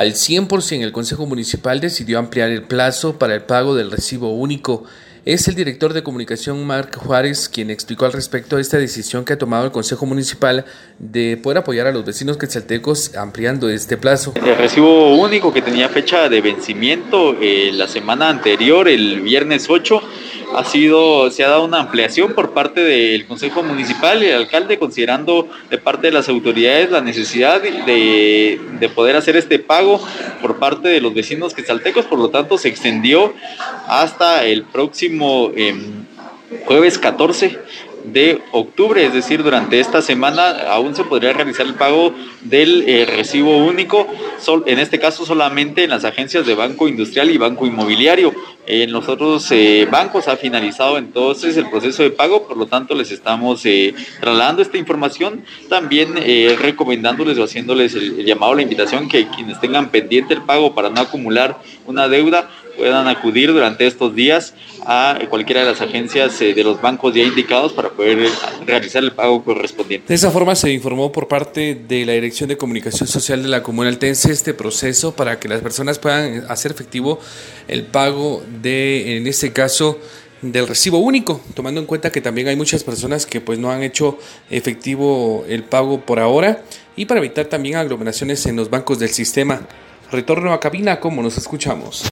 al 100%, el Consejo Municipal decidió ampliar el plazo para el pago del recibo único. Es el director de comunicación Marc Juárez quien explicó al respecto esta decisión que ha tomado el Consejo Municipal de poder apoyar a los vecinos quetzaltecos ampliando este plazo. El recibo único que tenía fecha de vencimiento eh, la semana anterior, el viernes 8, ha sido, se ha dado una ampliación por parte del Consejo Municipal y el alcalde, considerando de parte de las autoridades la necesidad de, de poder hacer este pago por parte de los vecinos quetzaltecos, por lo tanto se extendió hasta el próximo eh, jueves 14 de octubre, es decir, durante esta semana aún se podría realizar el pago del eh, recibo único, sol, en este caso solamente en las agencias de Banco Industrial y Banco Inmobiliario. En los otros eh, bancos ha finalizado entonces el proceso de pago, por lo tanto les estamos eh, trasladando esta información, también eh, recomendándoles o haciéndoles el, llamado, la invitación que quienes tengan pendiente el pago para no acumular una deuda puedan acudir durante estos días a cualquiera de las agencias eh, de los bancos ya indicados poder realizar el pago correspondiente. De esa forma se informó por parte de la Dirección de Comunicación Social de la Comuna Altense este proceso para que las personas puedan hacer efectivo el pago de, en este caso, del recibo único, tomando en cuenta que también hay muchas personas que pues no han hecho efectivo el pago por ahora y para evitar también aglomeraciones en los bancos del sistema. Retorno a cabina, como nos escuchamos.